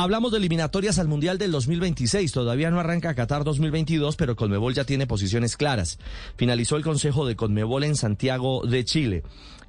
Hablamos de eliminatorias al Mundial del 2026. Todavía no arranca Qatar 2022, pero Conmebol ya tiene posiciones claras. Finalizó el Consejo de Conmebol en Santiago de Chile.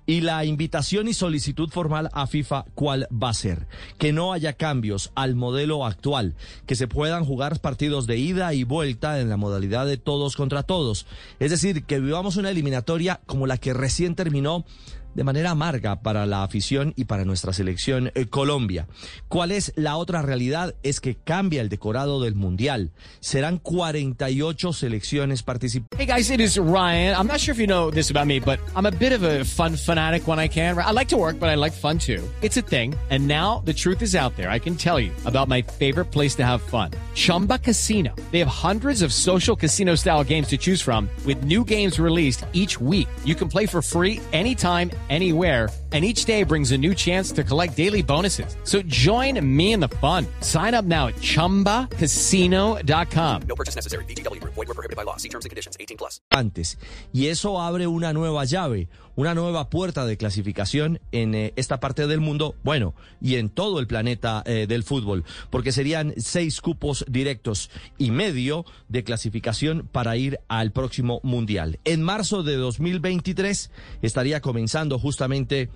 Y la invitación y solicitud formal a FIFA, ¿cuál va a ser? Que no haya cambios al modelo actual, que se puedan jugar partidos de ida y vuelta en la modalidad de todos contra todos. Es decir, que vivamos una eliminatoria como la que recién terminó de manera amarga para la afición y para nuestra selección eh, Colombia. ¿Cuál es la otra realidad? Es que cambia el decorado del Mundial. Serán 48 selecciones participantes. Hey guys, it is Ryan. I'm not sure if you know this about me, but I'm a bit of a fun fanatic when I can. I like to work, but I like fun too. It's a thing. And now the truth is out there. I can tell you about my favorite place to have fun. Chumba Casino. They have hundreds of social casino style games to choose from with new games released each week. You can play for free anytime anywhere, and each day brings a new chance to collect daily bonuses. So join me in the fun. Sign up now at ChumbaCasino.com. No purchase necessary. VGW Group. Void were prohibited by law. See terms and conditions. 18 plus. antes. Y eso abre una nueva llave, una nueva puerta de clasificación en eh, esta parte del mundo, bueno, y en todo el planeta eh, del fútbol, porque serían seis cupos directos y medio de clasificación para ir al próximo Mundial. En marzo de 2023 estaría comenzando justamente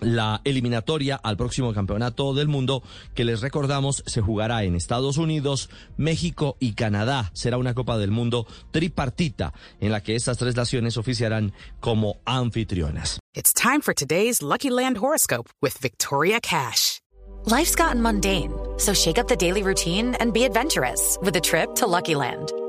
la eliminatoria al próximo campeonato del mundo que les recordamos se jugará en Estados Unidos, México y Canadá. Será una Copa del Mundo tripartita en la que estas tres naciones oficiarán como anfitrionas. It's time for today's Lucky Land horoscope with Victoria Cash. Life's gotten mundane, so shake up the daily routine and be adventurous with a trip to Lucky Land.